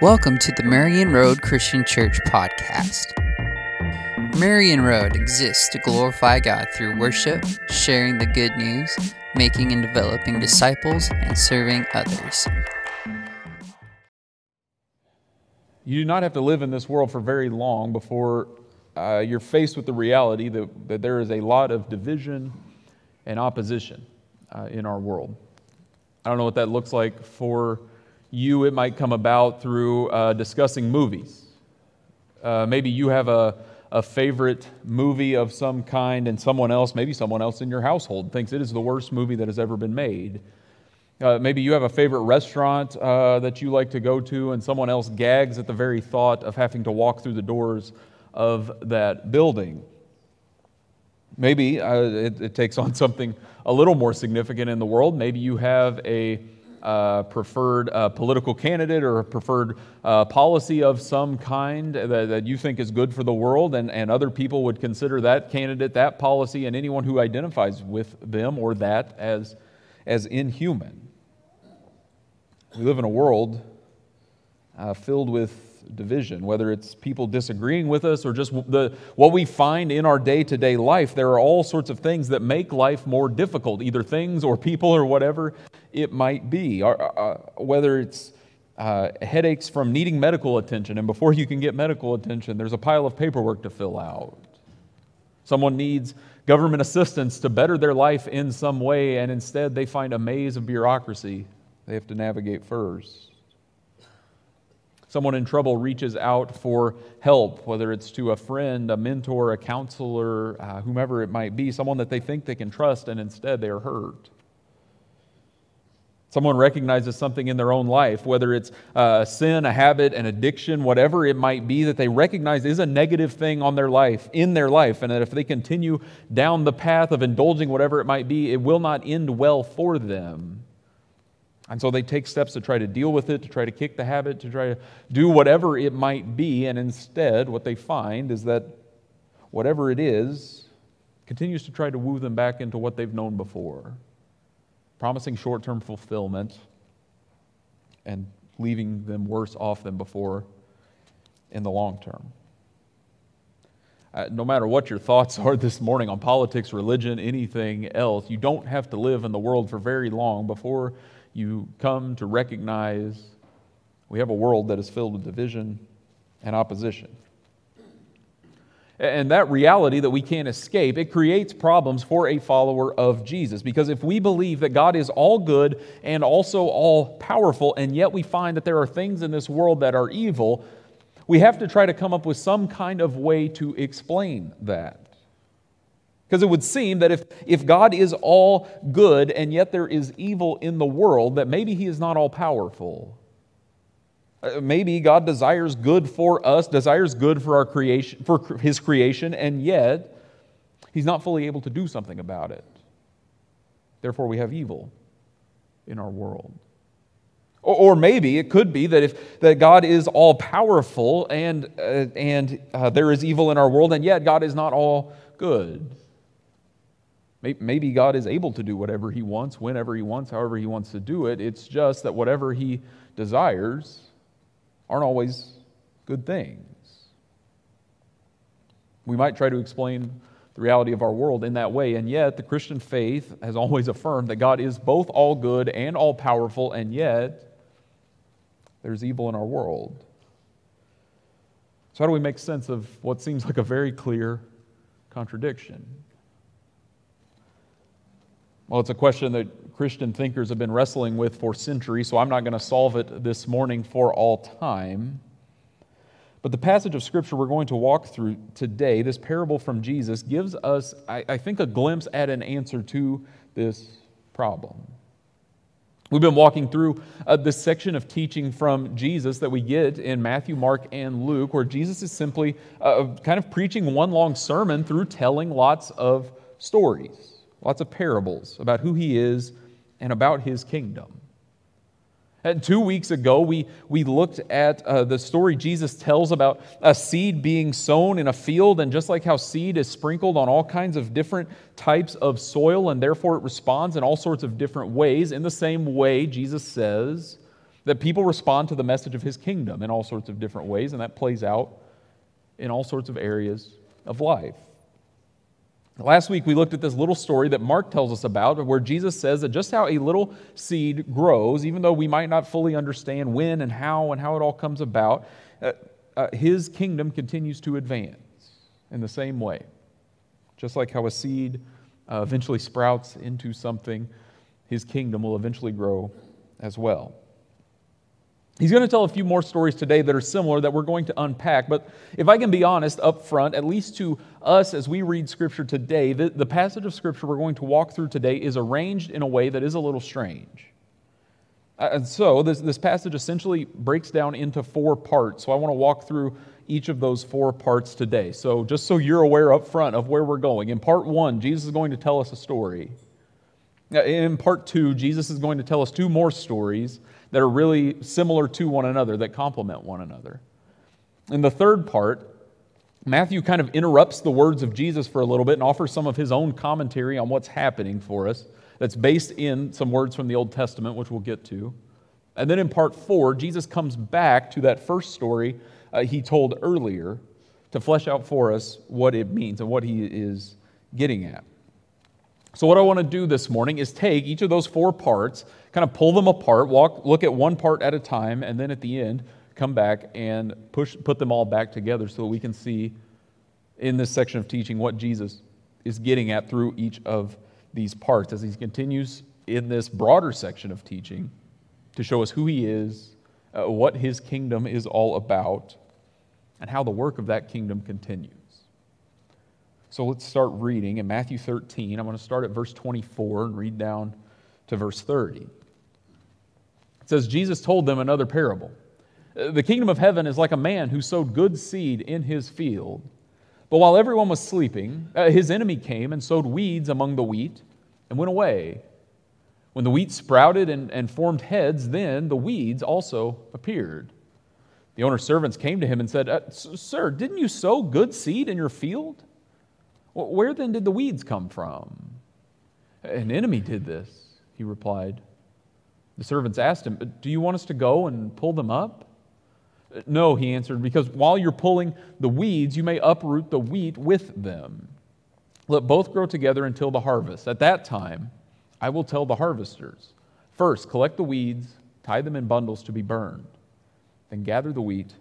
Welcome to the Marion Road Christian Church podcast. Marion Road exists to glorify God through worship, sharing the good news, making and developing disciples, and serving others. You do not have to live in this world for very long before uh, you're faced with the reality that, that there is a lot of division and opposition uh, in our world. I don't know what that looks like for you. It might come about through uh, discussing movies. Uh, maybe you have a, a favorite movie of some kind, and someone else, maybe someone else in your household, thinks it is the worst movie that has ever been made. Uh, maybe you have a favorite restaurant uh, that you like to go to, and someone else gags at the very thought of having to walk through the doors of that building. Maybe uh, it, it, takes on something a little more significant in the world. Maybe you have a uh, preferred uh, political candidate or a preferred uh, policy of some kind that, that, you think is good for the world, and, and other people would consider that candidate, that policy, and anyone who identifies with them or that as, as inhuman. We live in a world uh, filled with division, whether it's people disagreeing with us or just the, what we find in our day to day life. There are all sorts of things that make life more difficult, either things or people or whatever it might be. Uh, uh, whether it's uh, headaches from needing medical attention, and before you can get medical attention, there's a pile of paperwork to fill out. Someone needs government assistance to better their life in some way, and instead they find a maze of bureaucracy they have to navigate first. Someone in trouble reaches out for help, whether it's to a friend, a mentor, a counselor, uh, whomever it might be, someone that they think they can trust, and instead they are hurt. Someone recognizes something in their own life, whether it's a sin, a habit, an addiction, whatever it might be, that they recognize is a negative thing on their life, in their life, and that if they continue down the path of indulging whatever it might be, it will not end well for them. And so they take steps to try to deal with it, to try to kick the habit, to try to do whatever it might be. And instead, what they find is that whatever it is continues to try to woo them back into what they've known before, promising short term fulfillment and leaving them worse off than before in the long term. Uh, no matter what your thoughts are this morning on politics, religion, anything else, you don't have to live in the world for very long before you come to recognize we have a world that is filled with division and opposition. And that reality that we can't escape, it creates problems for a follower of Jesus. Because if we believe that God is all good and also all powerful, and yet we find that there are things in this world that are evil, we have to try to come up with some kind of way to explain that. Because it would seem that if, if God is all good and yet there is evil in the world, that maybe He is not all powerful. Uh, maybe God desires good for us, desires good for our creation, for His creation, and yet He's not fully able to do something about it. Therefore, we have evil in our world. Or, maybe it could be that if that God is all powerful and, uh, and uh, there is evil in our world, and yet God is not all good. Maybe God is able to do whatever He wants, whenever He wants, however He wants to do it. It's just that whatever He desires aren't always good things. We might try to explain the reality of our world in that way, and yet the Christian faith has always affirmed that God is both all good and all powerful, and yet there's evil in our world. So, how do we make sense of what seems like a very clear contradiction? Well, it's a question that Christian thinkers have been wrestling with for centuries, so I'm not going to solve it this morning for all time. But the passage of Scripture we're going to walk through today, this parable from Jesus, gives us, I, I think, a glimpse at an answer to this problem. We've been walking through uh, this section of teaching from Jesus that we get in Matthew, Mark, and Luke, where Jesus is simply uh, kind of preaching one long sermon through telling lots of stories lots of parables about who he is and about his kingdom. And two weeks ago, we, we looked at uh, the story Jesus tells about a seed being sown in a field, and just like how seed is sprinkled on all kinds of different types of soil, and therefore it responds in all sorts of different ways, in the same way, Jesus says, that people respond to the message of his kingdom in all sorts of different ways, and that plays out in all sorts of areas of life. Last week, we looked at this little story that Mark tells us about, where Jesus says that just how a little seed grows, even though we might not fully understand when and how and how it all comes about, uh, uh, his kingdom continues to advance in the same way. Just like how a seed uh, eventually sprouts into something, his kingdom will eventually grow as well. He's going to tell a few more stories today that are similar that we're going to unpack. But if I can be honest up front, at least to us as we read Scripture today, the, the, passage of Scripture we're going to walk through today is arranged in a way that is a little strange. And so this, this passage essentially breaks down into four parts. So I want to walk through each of those four parts today. So just so you're aware up front of where we're going. In part one, Jesus is going to tell us a story. In part two, Jesus is going to tell us two more stories that are really similar to one another, that complement one another. In the third part, Matthew kind of interrupts the words of Jesus for a little bit and offers some of his own commentary on what's happening for us that's based in some words from the Old Testament, which we'll get to. And then in part four, Jesus comes back to that first story uh, he told earlier to flesh out for us what it means and what he is getting at. So, what I want to do this morning is take each of those four parts, kind of pull them apart, walk, look at one part at a time, and then at the end, come back and push, put them all back together so that we can see in this section of teaching what Jesus is getting at through each of these parts as he continues in this broader section of teaching to show us who he is, uh, what his kingdom is all about, and how the work of that kingdom continues. So let's start reading in Matthew 13. I'm going to start at verse 24 and read down to verse 30. It says, Jesus told them another parable. The kingdom of heaven is like a man who sowed good seed in his field. But while everyone was sleeping, uh, his enemy came and sowed weeds among the wheat and went away. When the wheat sprouted and, and formed heads, then the weeds also appeared. The owner's servants came to him and said, uh, Sir, didn't you sow good seed in your field? Where then did the weeds come from? An enemy did this, he replied. The servants asked him, Do you want us to go and pull them up? Uh, no, he answered, because while you're pulling the weeds, you may uproot the wheat with them. Let both grow together until the harvest. At that time, I will tell the harvesters first, collect the weeds, tie them in bundles to be burned, then gather the wheat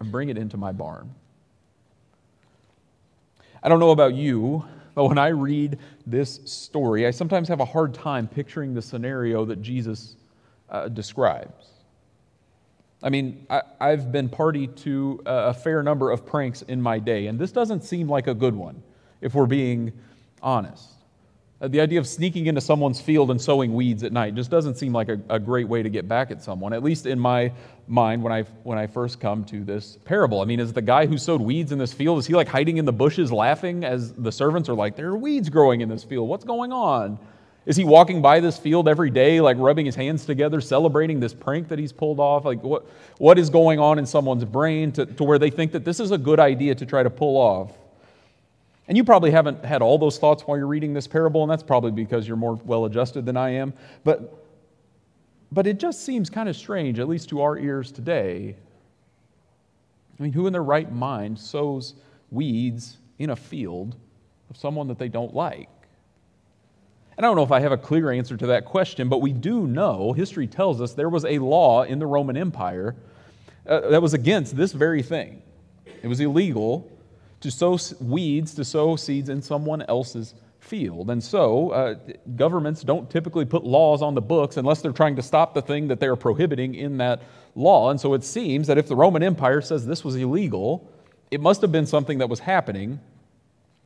and bring it into my barn. I don't know about you, but when I read this story, I sometimes have a hard time picturing the scenario that Jesus uh, describes. I mean, I, have been party to a fair number of pranks in my day, and this doesn't seem like a good one, if we're being honest. Uh, the idea of sneaking into someone's field and sowing weeds at night just doesn't seem like a, a, great way to get back at someone, at least in my mind when I, when I first come to this parable. I mean, is the guy who sowed weeds in this field, is he like hiding in the bushes laughing as the servants are like, there are weeds growing in this field? What's going on? Is he walking by this field every day, like rubbing his hands together, celebrating this prank that he's pulled off? Like, what, what is going on in someone's brain to, to where they think that this is a good idea to try to pull off? And you probably haven't had all those thoughts while you're reading this parable, and that's probably because you're more well adjusted than I am. But, but it just seems kind of strange, at least to our ears today. I mean, who in their right mind sows weeds in a field of someone that they don't like? And I don't know if I have a clear answer to that question, but we do know, history tells us, there was a law in the Roman Empire uh, that was against this very thing. It was illegal to sow weeds, to sow seeds in someone else's field. And so, uh, governments don't typically put laws on the books unless they're trying to stop the thing that they're prohibiting in that law. And so, it seems that if the Roman Empire says this was illegal, it must have been something that was happening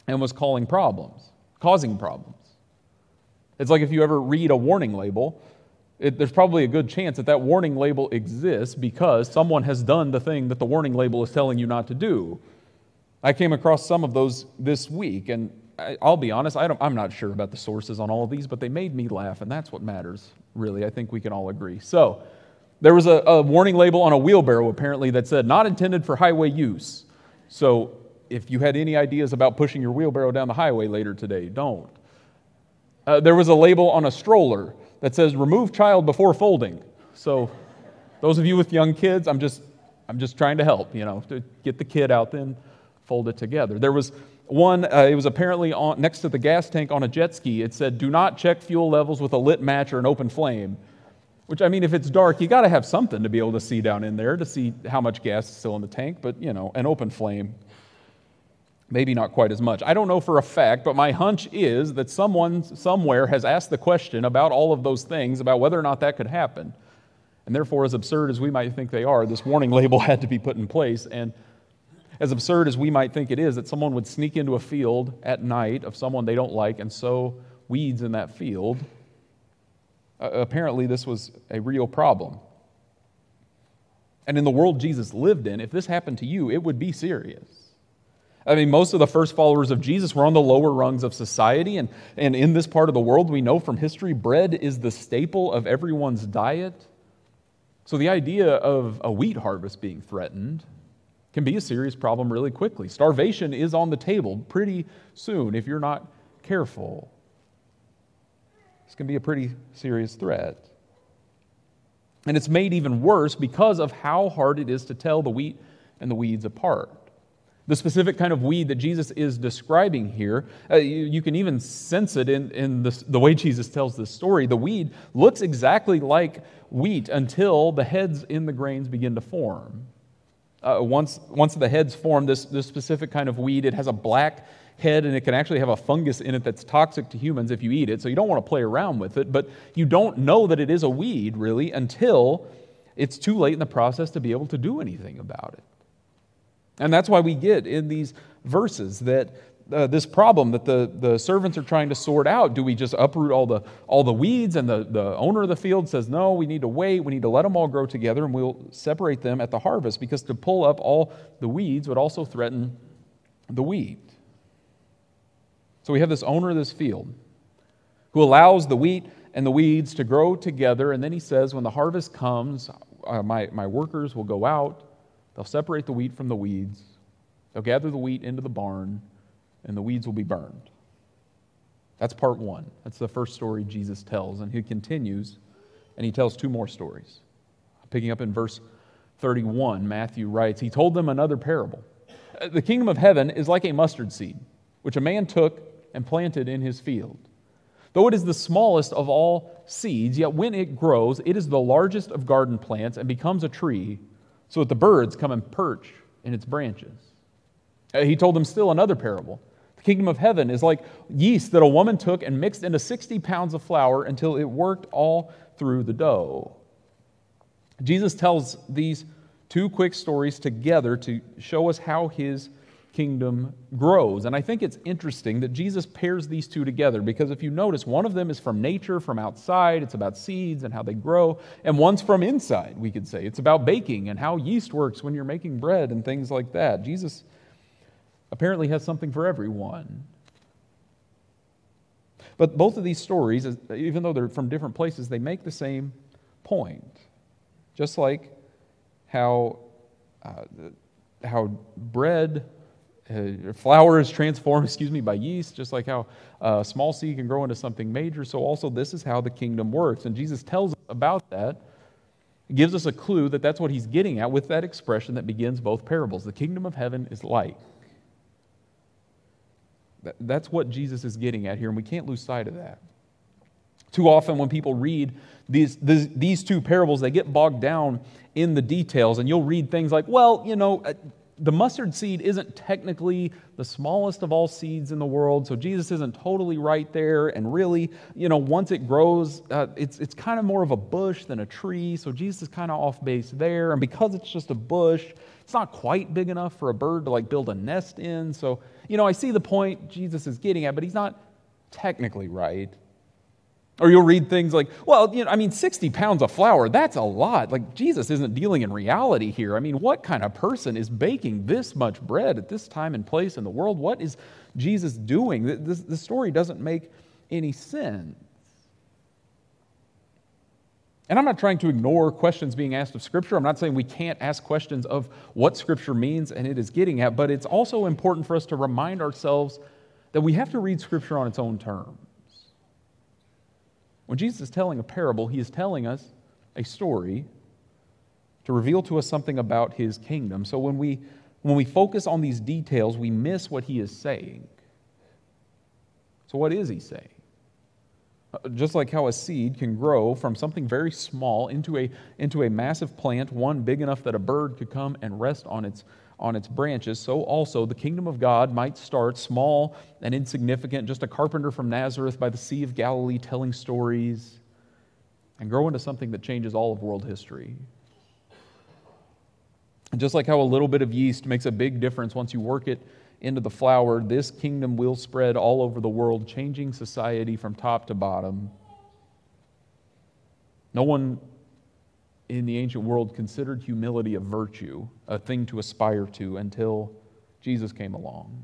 and was calling problems, causing problems. It's like if you ever read a warning label, it, there's probably a good chance that that warning label exists because someone has done the thing that the warning label is telling you not to do. I came across some of those this week, and I, will be honest, I am not sure about the sources on all of these, but they made me laugh, and that's what matters, really. I think we can all agree. So, there was a, a warning label on a wheelbarrow, apparently, that said, not intended for highway use. So, if you had any ideas about pushing your wheelbarrow down the highway later today, don't. Uh, there was a label on a stroller that says, remove child before folding. So, Those of you with young kids, I'm just, I'm just trying to help, you know, to get the kid out, then fold it together. There was one, uh, it was apparently on, next to the gas tank on a jet ski. It said, Do not check fuel levels with a lit match or an open flame. Which, I mean, if it's dark, you got to have something to be able to see down in there to see how much gas is still in the tank. But, you know, an open flame, maybe not quite as much. I don't know for a fact, but my hunch is that someone somewhere has asked the question about all of those things, about whether or not that could happen. And therefore, as absurd as we might think they are, this warning label had to be put in place. And as absurd as we might think it is that someone would sneak into a field at night of someone they don't like and sow weeds in that field, uh, apparently this was a real problem. And in the world Jesus lived in, if this happened to you, it would be serious. I mean, most of the first followers of Jesus were on the lower rungs of society, and, and in this part of the world, we know from history, bread is the staple of everyone's diet. So the idea of a wheat harvest being threatened can be a serious problem really quickly. Starvation is on the table pretty soon if you're not careful. This can be a pretty serious threat. And it's made even worse because of how hard it is to tell the wheat and the weeds apart. The specific kind of weed that Jesus is describing here, uh, you, you, can even sense it in, in this, the way Jesus tells this story. The weed looks exactly like wheat until the heads in the grains begin to form. Uh, once, once the heads form, this, this specific kind of weed, it has a black head and it can actually have a fungus in it that's toxic to humans if you eat it. So you don't want to play around with it, but you don't know that it is a weed really until it's too late in the process to be able to do anything about it. And that's why we get in these verses that uh, this problem that the, the servants are trying to sort out. Do we just uproot all the, all the weeds? And the, the owner of the field says, no, we need to wait. We need to let them all grow together and we'll separate them at the harvest because to pull up all the weeds would also threaten the wheat. So we have this owner of this field who allows the wheat and the weeds to grow together. And then he says, when the harvest comes, uh, my, my workers will go out They'll separate the wheat from the weeds. They'll gather the wheat into the barn, and the weeds will be burned. That's part one. That's the first story Jesus tells. And he continues, and he tells two more stories. Picking up in verse 31, Matthew writes, He told them another parable. The kingdom of heaven is like a mustard seed, which a man took and planted in his field. Though it is the smallest of all seeds, yet when it grows, it is the largest of garden plants and becomes a tree so that the birds come and perch in its branches. Uh, he told them still another parable. Kingdom of heaven is like yeast that a woman took and mixed into 60 pounds of flour until it worked all through the dough. Jesus tells these two quick stories together to show us how his kingdom grows. And I think it's interesting that Jesus pairs these two together because if you notice, one of them is from nature, from outside, it's about seeds and how they grow, and one's from inside, we could say. It's about baking and how yeast works when you're making bread and things like that. Jesus apparently has something for everyone. But both of these stories, even though they're from different places, they make the same point. Just like how, uh, how bread uh, flour is transformed, excuse me, by yeast, just like how a small seed can grow into something major. So also this is how the kingdom works. And Jesus tells us about that. It gives us a clue that that's what he's getting at with that expression that begins both parables. The kingdom of heaven is like. That's what Jesus is getting at here, and we can't lose sight of that. Too often, when people read these, these, these two parables, they get bogged down in the details, and you'll read things like, well, you know, the mustard seed isn't technically the smallest of all seeds in the world, so Jesus isn't totally right there. And really, you know, once it grows, uh, it's, it's kind of more of a bush than a tree, so Jesus is kind of off base there. And because it's just a bush, it's not quite big enough for a bird to like build a nest in. So, you know, I see the point Jesus is getting at, but he's not technically right. Or you'll read things like, well, you know, I mean, 60 pounds of flour, that's a lot. Like, Jesus isn't dealing in reality here. I mean, what kind of person is baking this much bread at this time and place in the world? What is Jesus doing? This story doesn't make any sense. And I'm not trying to ignore questions being asked of Scripture. I'm not saying we can't ask questions of what Scripture means and it is getting at, but it's also important for us to remind ourselves that we have to read Scripture on its own terms. When Jesus is telling a parable, he is telling us a story to reveal to us something about his kingdom. So when we, when we focus on these details, we miss what he is saying. So, what is he saying? Just like how a seed can grow from something very small into a, into a massive plant, one big enough that a bird could come and rest on its, on its branches, so also the kingdom of God might start small and insignificant, just a carpenter from Nazareth by the Sea of Galilee telling stories, and grow into something that changes all of world history. And just like how a little bit of yeast makes a big difference once you work it into the flour, this kingdom will spread all over the world, changing society from top to bottom. No one in the ancient world considered humility a virtue, a thing to aspire to, until Jesus came along.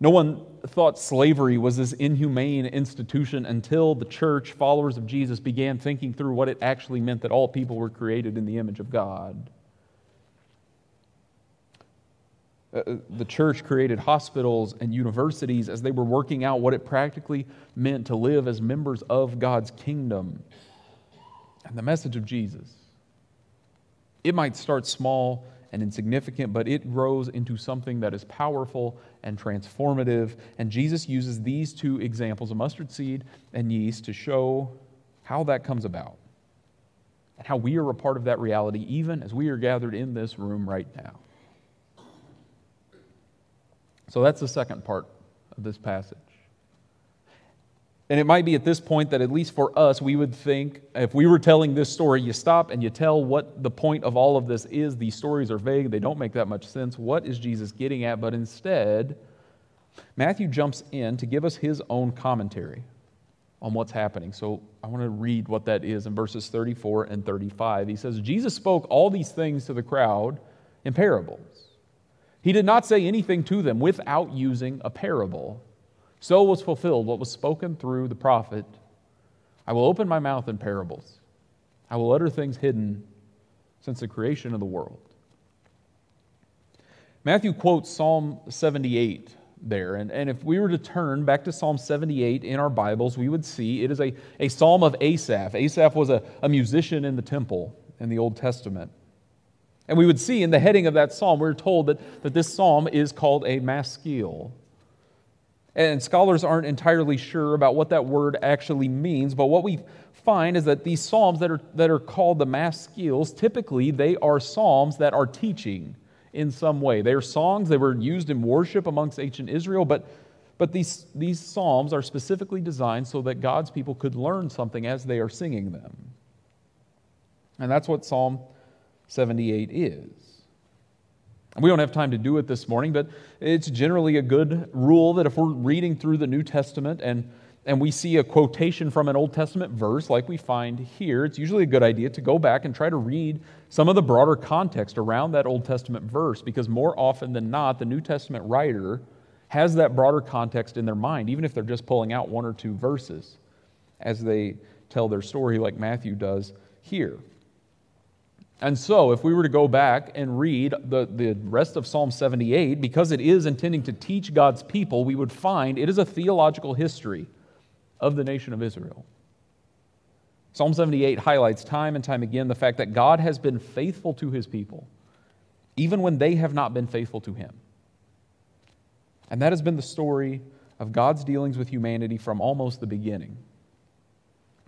No one thought slavery was this inhumane institution until the church, followers of Jesus, began thinking through what it actually meant that all people were created in the image of God. Uh, uh, the church created hospitals and universities as they were working out what it practically meant to live as members of God's kingdom. And the message of Jesus, it might start small and insignificant, but it grows into something that is powerful and transformative. And Jesus uses these two examples, a mustard seed and yeast, to show how that comes about and how we are a part of that reality, even as we are gathered in this room right now. So that's the second part of this passage. And it might be at this point that, at least for us, we would think if we were telling this story, you stop and you tell what the point of all of this is. These stories are vague, they don't make that much sense. What is Jesus getting at? But instead, Matthew jumps in to give us his own commentary on what's happening. So I want to read what that is in verses 34 and 35. He says, Jesus spoke all these things to the crowd in parables. He did not say anything to them without using a parable. So was fulfilled what was spoken through the prophet I will open my mouth in parables, I will utter things hidden since the creation of the world. Matthew quotes Psalm 78 there. And, and if we were to turn back to Psalm 78 in our Bibles, we would see it is a, a psalm of Asaph. Asaph was a, a musician in the temple in the Old Testament. And we would see in the heading of that psalm, we're told that, that this psalm is called a maskil. And scholars aren't entirely sure about what that word actually means, but what we find is that these psalms that are, that are called the maskils, typically they are psalms that are teaching in some way. They are songs, they were used in worship amongst ancient Israel, but, but these, these psalms are specifically designed so that God's people could learn something as they are singing them. And that's what Psalm 78 is. We don't have time to do it this morning, but it's generally a good rule that if we're reading through the New Testament and, and we see a quotation from an Old Testament verse like we find here, it's usually a good idea to go back and try to read some of the broader context around that Old Testament verse because more often than not, the New Testament writer has that broader context in their mind, even if they're just pulling out one or two verses as they tell their story, like Matthew does here. And so, if we were to go back and read the, the rest of Psalm 78, because it is intending to teach God's people, we would find it is a theological history of the nation of Israel. Psalm 78 highlights time and time again the fact that God has been faithful to his people, even when they have not been faithful to him. And that has been the story of God's dealings with humanity from almost the beginning.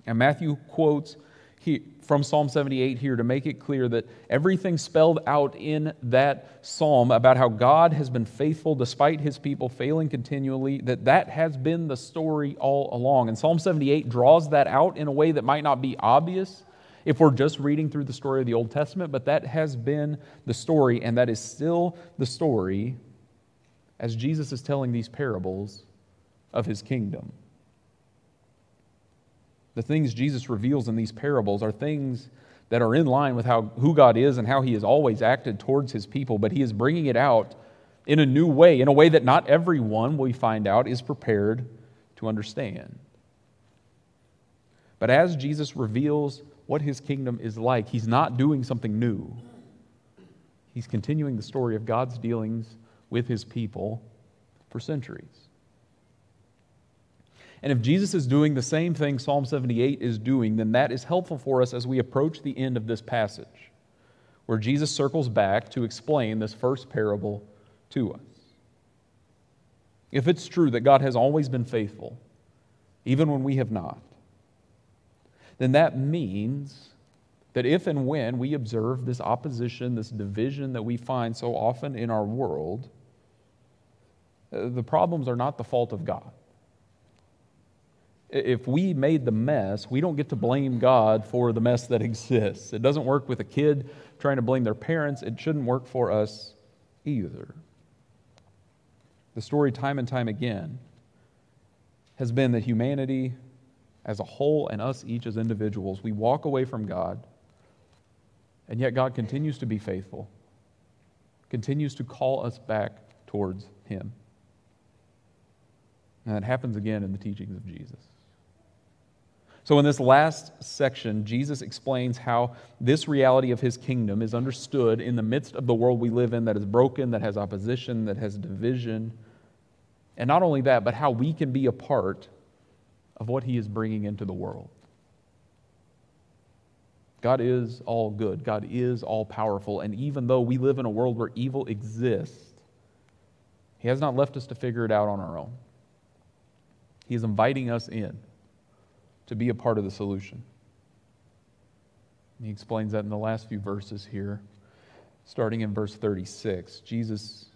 And Matthew quotes he, from Psalm 78 here to make it clear that everything spelled out in that psalm about how God has been faithful despite his people failing continually, that that has been the story all along. And Psalm 78 draws that out in a way that might not be obvious if we're just reading through the story of the Old Testament, but that has been the story, and that is still the story as Jesus is telling these parables of his kingdom. The things Jesus reveals in these parables are things that are in line with how, who God is and how he has always acted towards his people, but he is bringing it out in a new way, in a way that not everyone, we find out, is prepared to understand. But as Jesus reveals what his kingdom is like, he's not doing something new. He's continuing the story of God's dealings with his people for centuries. And if Jesus is doing the same thing Psalm 78 is doing, then that is helpful for us as we approach the end of this passage, where Jesus circles back to explain this first parable to us. If it's true that God has always been faithful, even when we have not, then that means that if and when we observe this opposition, this division that we find so often in our world, uh, the problems are not the fault of God. If we made the mess, we don't get to blame God for the mess that exists. It doesn't work with a kid trying to blame their parents, it shouldn't work for us either. The story, time and time again, has been that humanity as a whole and us each as individuals, we walk away from God, and yet God continues to be faithful, continues to call us back towards Him. And that happens again in the teachings of Jesus. So, in this last section, Jesus explains how this reality of his kingdom is understood in the midst of the world we live in that is broken, that has opposition, that has division. And not only that, but how we can be a part of what he is bringing into the world. God is all good, God is all powerful. And even though we live in a world where evil exists, he has not left us to figure it out on our own. He is inviting us in to be a part of the solution. He explains that in the last few verses here, starting in verse 36. Jesus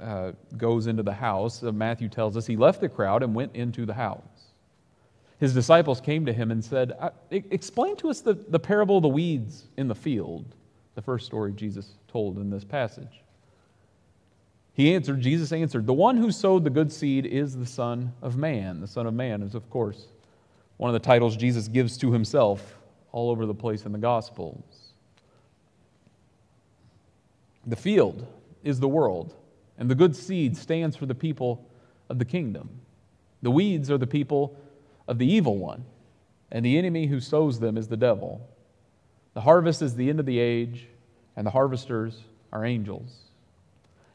uh, goes into the house. Uh, Matthew tells us he left the crowd and went into the house. His disciples came to him and said, Explain to us the, the parable of the weeds in the field, the first story Jesus told in this passage. He answered, Jesus answered, The one who sowed the good seed is the Son of Man. The Son of Man is, of course, one of the titles Jesus gives to himself all over the place in the Gospels. The field is the world, and the good seed stands for the people of the kingdom. The weeds are the people of the evil one, and the enemy who sows them is the devil. The harvest is the end of the age, and the harvesters are angels.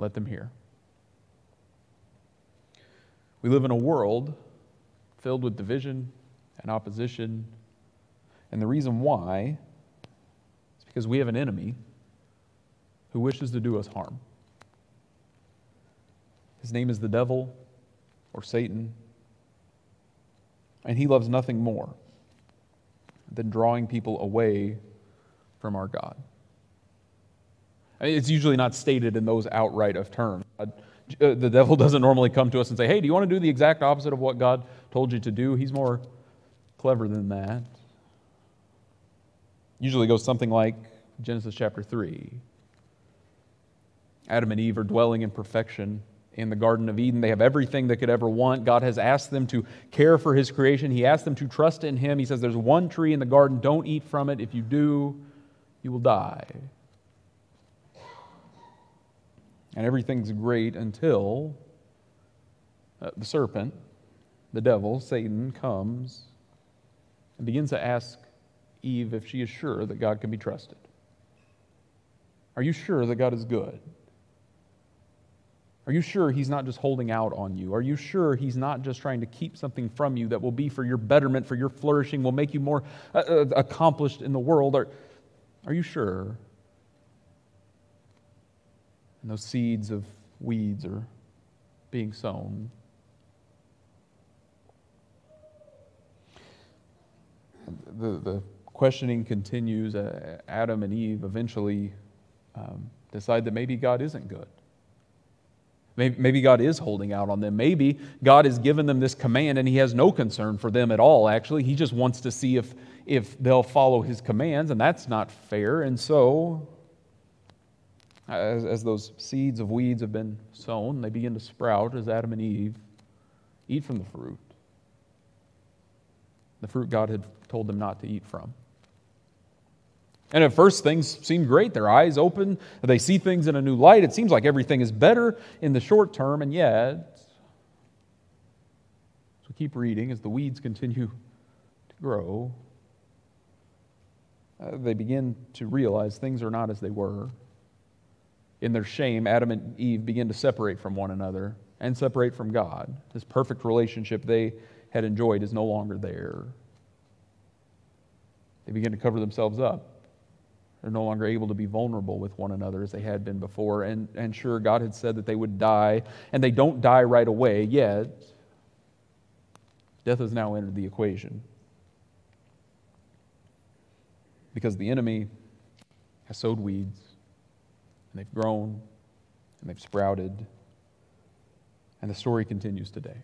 let them hear. We live in a world filled with division and opposition. And the reason why is because we have an enemy who wishes to do us harm. His name is the devil or Satan. And he loves nothing more than drawing people away from our God. Mean, it's usually not stated in those outright of terms. Uh, the devil doesn't normally come to us and say, hey, do you want to do the exact opposite of what God told you to do? He's more clever than that. Usually goes something like Genesis chapter 3. Adam and Eve are dwelling in perfection in the Garden of Eden. They have everything they could ever want. God has asked them to care for His creation, He asked them to trust in Him. He says, There's one tree in the garden, don't eat from it. If you do, you will die and everything's great until uh, the serpent, the devil, Satan, comes and begins to ask Eve if she is sure that God can be trusted. Are you sure that God is good? Are you sure He's not just holding out on you? Are you sure He's not just trying to keep something from you that will be for your betterment, for your flourishing, will make you more uh, uh accomplished in the world? Are, are you sure? And those seeds of weeds are being sown. The, the questioning continues. Uh, Adam and Eve eventually um, decide that maybe God isn't good. Maybe, maybe God is holding out on them. Maybe God has given them this command and He has no concern for them at all, actually. He just wants to see if, if they'll follow His commands, and that's not fair. And so as, as those seeds of weeds have been sown, they begin to sprout as Adam and Eve eat from the fruit. The fruit God had told them not to eat from. And at first, things seem great. Their eyes open, they see things in a new light. It seems like everything is better in the short term, and yet, so keep reading as the weeds continue to grow. Uh, they begin to realize things are not as they were. In their shame, Adam and Eve begin to separate from one another and separate from God. This perfect relationship they had enjoyed is no longer there. They begin to cover themselves up. They're no longer able to be vulnerable with one another as they had been before. And, and sure, God had said that they would die, and they don't die right away yet. Death has now entered the equation. Because the enemy has sowed weeds, and they've grown, and they've sprouted, and the story continues today.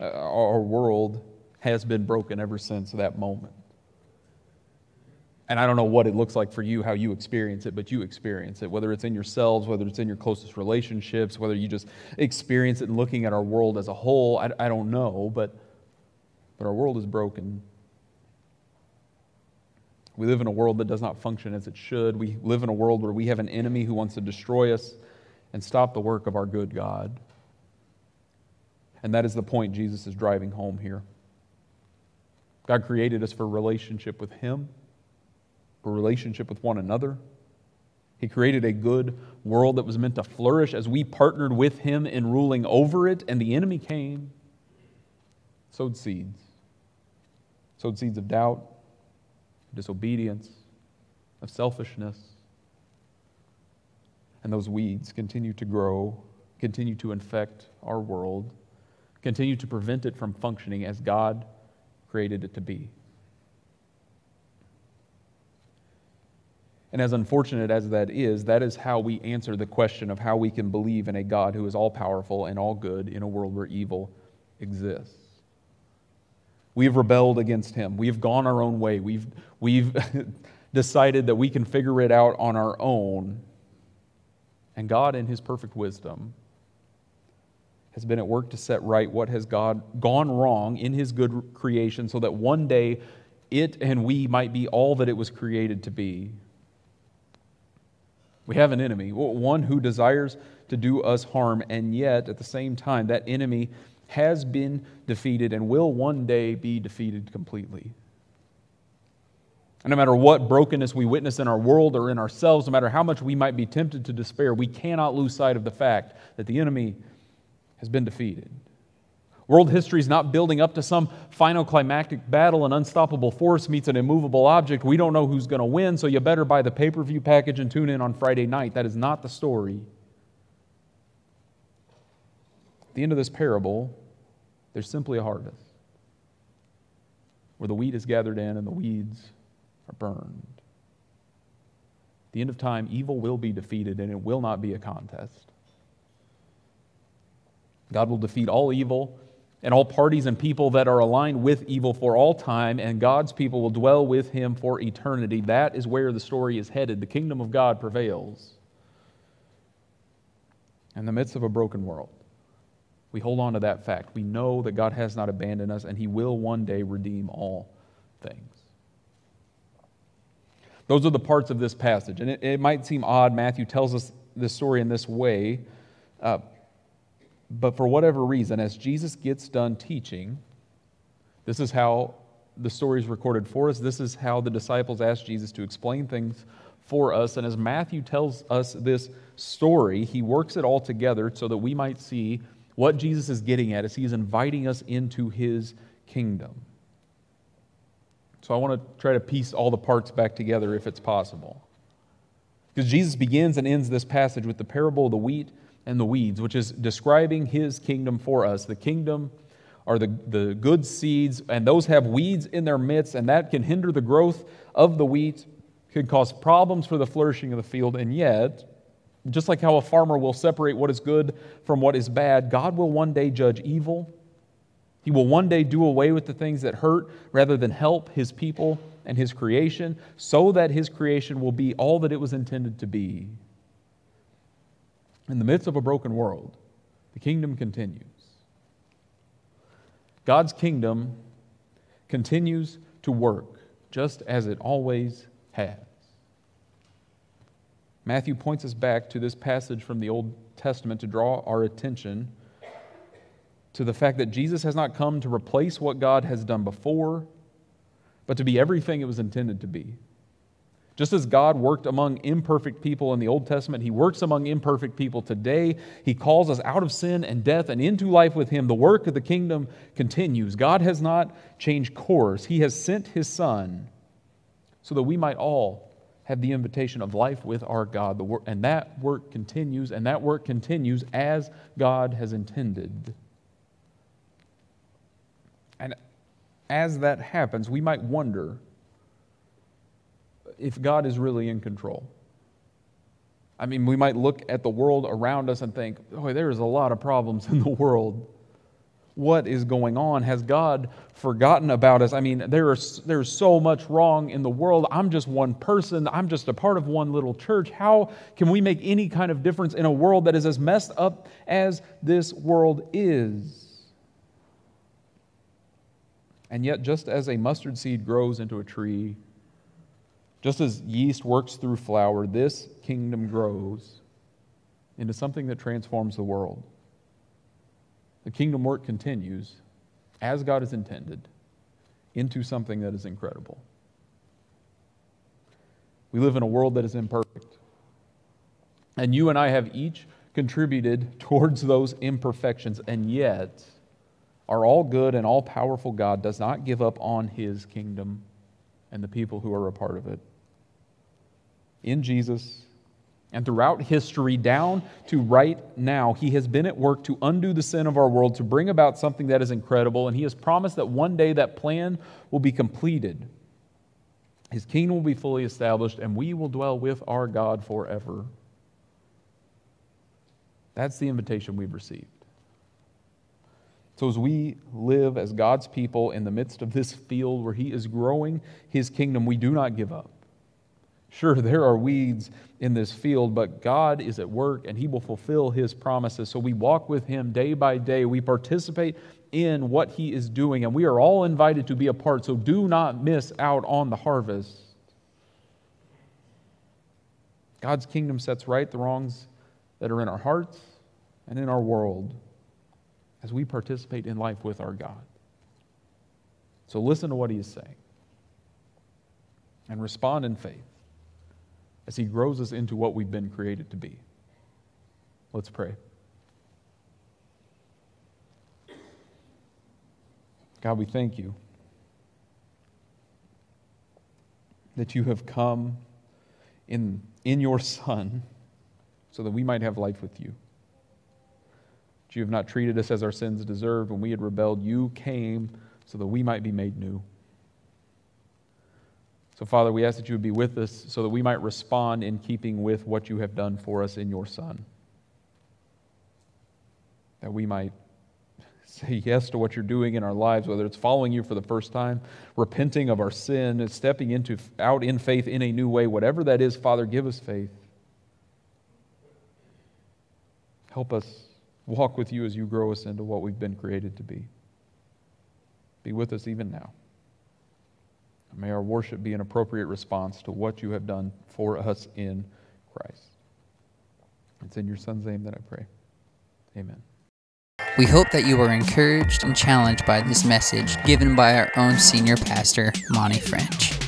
Uh, our world has been broken ever since that moment. And I don't know what it looks like for you, how you experience it, but you experience it, whether it's in yourselves, whether it's in your closest relationships, whether you just experience it in looking at our world as a whole. I, I don't know, but, but our world is broken. We live in a world that does not function as it should. We live in a world where we have an enemy who wants to destroy us and stop the work of our good God. And that is the point Jesus is driving home here. God created us for relationship with Him for relationship with one another. He created a good world that was meant to flourish as we partnered with Him in ruling over it, and the enemy came, sowed seeds, sowed seeds of doubt, disobedience, of selfishness. And those weeds continue to grow, continue to infect our world, continue to prevent it from functioning as God created it to be. And as unfortunate as that is, that is how we answer the question of how we can believe in a God who is all powerful and all good in a world where evil exists. We have rebelled against him. We have gone our own way. We've, we've decided that we can figure it out on our own. And God, in his perfect wisdom, has been at work to set right what has God gone wrong in his good creation so that one day it and we might be all that it was created to be. We have an enemy, one who desires to do us harm, and yet at the same time, that enemy has been defeated and will one day be defeated completely. And no matter what brokenness we witness in our world or in ourselves, no matter how much we might be tempted to despair, we cannot lose sight of the fact that the enemy has been defeated. World history is not building up to some final climactic battle. An unstoppable force meets an immovable object. We don't know who's going to win, so you better buy the pay per view package and tune in on Friday night. That is not the story. At the end of this parable, there's simply a harvest where the wheat is gathered in and the weeds are burned. At the end of time, evil will be defeated and it will not be a contest. God will defeat all evil and all parties and people that are aligned with evil for all time, and God's people will dwell with him for eternity. That is where the story is headed. The kingdom of God prevails in the midst of a broken world. We hold on to that fact. We know that God has not abandoned us, and he will one day redeem all things. Those are the parts of this passage. And it, it might seem odd, Matthew tells us this story in this way. Uh, but for whatever reason, as Jesus gets done teaching, this is how the story is recorded for us. This is how the disciples asked Jesus to explain things for us. And as Matthew tells us this story, he works it all together so that we might see what Jesus is getting at is he is inviting us into his kingdom. So I want to try to piece all the parts back together if it's possible. Because Jesus begins and ends this passage with the parable of the wheat and the weeds, which is describing his kingdom for us. The kingdom are the, the good seeds, and those have weeds in their midst, and that can hinder the growth of the wheat, could cause problems for the flourishing of the field, and yet, just like how a farmer will separate what is good from what is bad, God will one day judge evil. He will one day do away with the things that hurt rather than help his people and his creation, so that his creation will be all that it was intended to be. In the midst of a broken world, the kingdom continues. God's kingdom continues to work just as it always has. Matthew points us back to this passage from the Old Testament to draw our attention to the fact that Jesus has not come to replace what God has done before, but to be everything it was intended to be. Just as God worked among imperfect people in the Old Testament, He works among imperfect people today. He calls us out of sin and death and into life with Him. The work of the kingdom continues. God has not changed course, He has sent His Son so that we might all have the invitation of life with our God. And that work continues, and that work continues as God has intended. And as that happens, we might wonder if God is really in control. I mean, we might look at the world around us and think, oh, there's a lot of problems in the world. What is going on? Has God forgotten about us? I mean, there is, there's so much wrong in the world. I'm just one person. I'm just a part of one little church. How can we make any kind of difference in a world that is as messed up as this world is? And yet, just as a mustard seed grows into a tree, just as yeast works through flour, this kingdom grows into something that transforms the world. The kingdom work continues as God has intended into something that is incredible. We live in a world that is imperfect. And you and I have each contributed towards those imperfections, and yet our all good and all powerful God does not give up on his kingdom and the people who are a part of it in Jesus and throughout history, down to right now, He has been at work to undo the sin of our world, to bring about something that is incredible, and He has promised that one day that plan will be completed. His kingdom will be fully established, and we will dwell with our God forever. That's the invitation we've received. So, as we live as God's people in the midst of this field where He is growing His kingdom, we do not give up. Sure, there are weeds in this field, but God is at work and He will fulfill His promises. So we walk with Him day by day. We participate in what He is doing, and we are all invited to be a part. So do not miss out on the harvest. God's kingdom sets right the wrongs that are in our hearts and in our world as we participate in life with our God. So listen to what He is saying and respond in faith as He grows us into what we've been created to be. Let's pray. God, we thank you that you have come in, in your Son so that we might have life with you. That you have not treated us as our sins deserved. When we had rebelled, you came so that we might be made new. So, Father, we ask that you would be with us so that we might respond in keeping with what you have done for us in your Son. That we might say yes to what you're doing in our lives, whether it's following you for the first time, repenting of our sin, stepping into, out in faith in a new way. Whatever that is, Father, give us faith. Help us walk with you as you grow us into what we've been created to be. Be with us even now. May our worship be an appropriate response to what you have done for us in Christ. It's in your Son's name that I pray. Amen. We hope that you were encouraged and challenged by this message given by our own senior pastor, Monty French.